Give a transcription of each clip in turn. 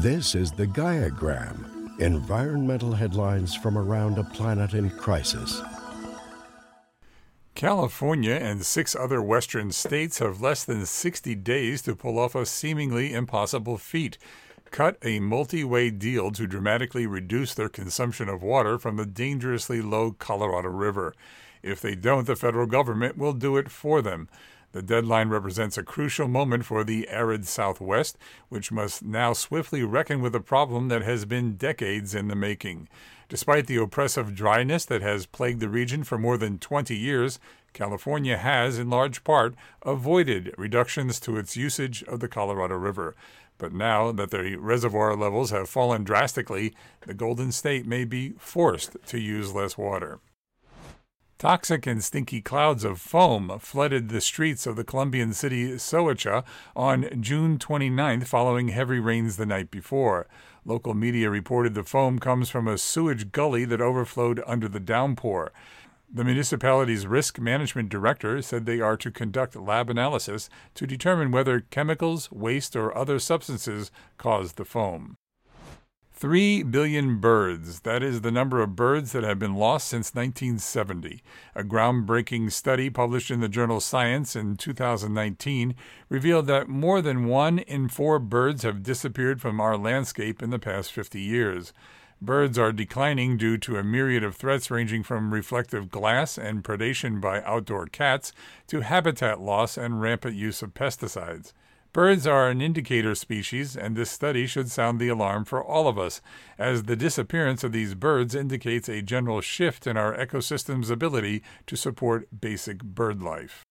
This is the Gaiagram, environmental headlines from around a planet in crisis. California and six other western states have less than 60 days to pull off a seemingly impossible feat cut a multi way deal to dramatically reduce their consumption of water from the dangerously low Colorado River. If they don't, the federal government will do it for them. The deadline represents a crucial moment for the arid Southwest, which must now swiftly reckon with a problem that has been decades in the making. Despite the oppressive dryness that has plagued the region for more than 20 years, California has, in large part, avoided reductions to its usage of the Colorado River. But now that the reservoir levels have fallen drastically, the Golden State may be forced to use less water. Toxic and stinky clouds of foam flooded the streets of the Colombian city Soacha on June 29th following heavy rains the night before. Local media reported the foam comes from a sewage gully that overflowed under the downpour. The municipality's risk management director said they are to conduct lab analysis to determine whether chemicals, waste, or other substances caused the foam. Three billion birds. That is the number of birds that have been lost since 1970. A groundbreaking study published in the journal Science in 2019 revealed that more than one in four birds have disappeared from our landscape in the past 50 years. Birds are declining due to a myriad of threats ranging from reflective glass and predation by outdoor cats to habitat loss and rampant use of pesticides. Birds are an indicator species, and this study should sound the alarm for all of us, as the disappearance of these birds indicates a general shift in our ecosystem's ability to support basic bird life.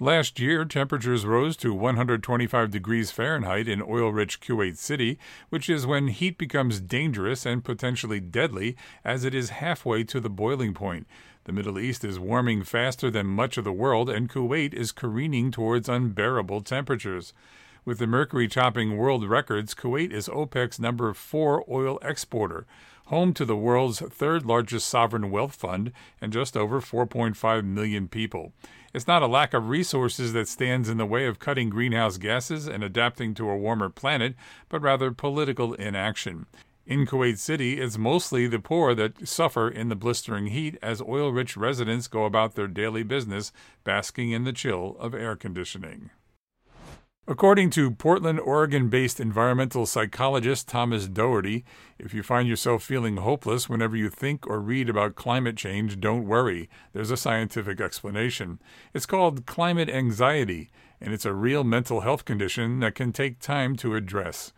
Last year, temperatures rose to 125 degrees Fahrenheit in oil rich Kuwait City, which is when heat becomes dangerous and potentially deadly, as it is halfway to the boiling point. The Middle East is warming faster than much of the world, and Kuwait is careening towards unbearable temperatures. With the mercury topping world records, Kuwait is OPEC's number four oil exporter, home to the world's third largest sovereign wealth fund and just over 4.5 million people. It's not a lack of resources that stands in the way of cutting greenhouse gases and adapting to a warmer planet, but rather political inaction. In Kuwait City, it's mostly the poor that suffer in the blistering heat as oil rich residents go about their daily business basking in the chill of air conditioning. According to Portland, Oregon based environmental psychologist Thomas Doherty, if you find yourself feeling hopeless whenever you think or read about climate change, don't worry. There's a scientific explanation. It's called climate anxiety, and it's a real mental health condition that can take time to address.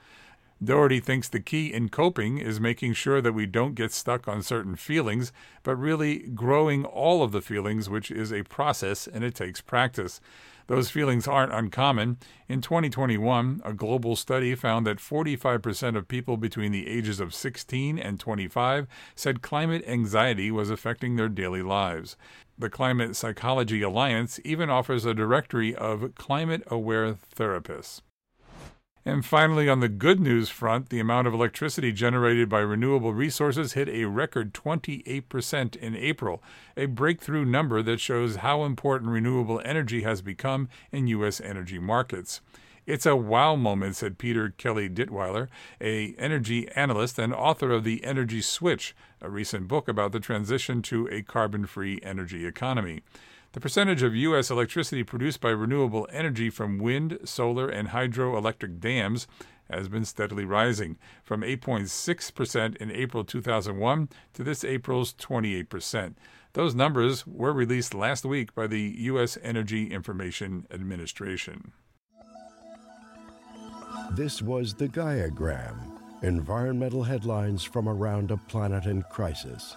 Doherty thinks the key in coping is making sure that we don't get stuck on certain feelings, but really growing all of the feelings, which is a process and it takes practice. Those feelings aren't uncommon. In 2021, a global study found that 45% of people between the ages of 16 and 25 said climate anxiety was affecting their daily lives. The Climate Psychology Alliance even offers a directory of climate aware therapists. And finally, on the good news front, the amount of electricity generated by renewable resources hit a record 28% in April, a breakthrough number that shows how important renewable energy has become in U.S. energy markets. It's a wow moment, said Peter Kelly Detwiler, a energy analyst and author of The Energy Switch, a recent book about the transition to a carbon-free energy economy. The percentage of U.S. electricity produced by renewable energy from wind, solar, and hydroelectric dams has been steadily rising, from 8.6% in April 2001 to this April's 28%. Those numbers were released last week by the U.S. Energy Information Administration. This was the Gaiagram, environmental headlines from around a planet in crisis.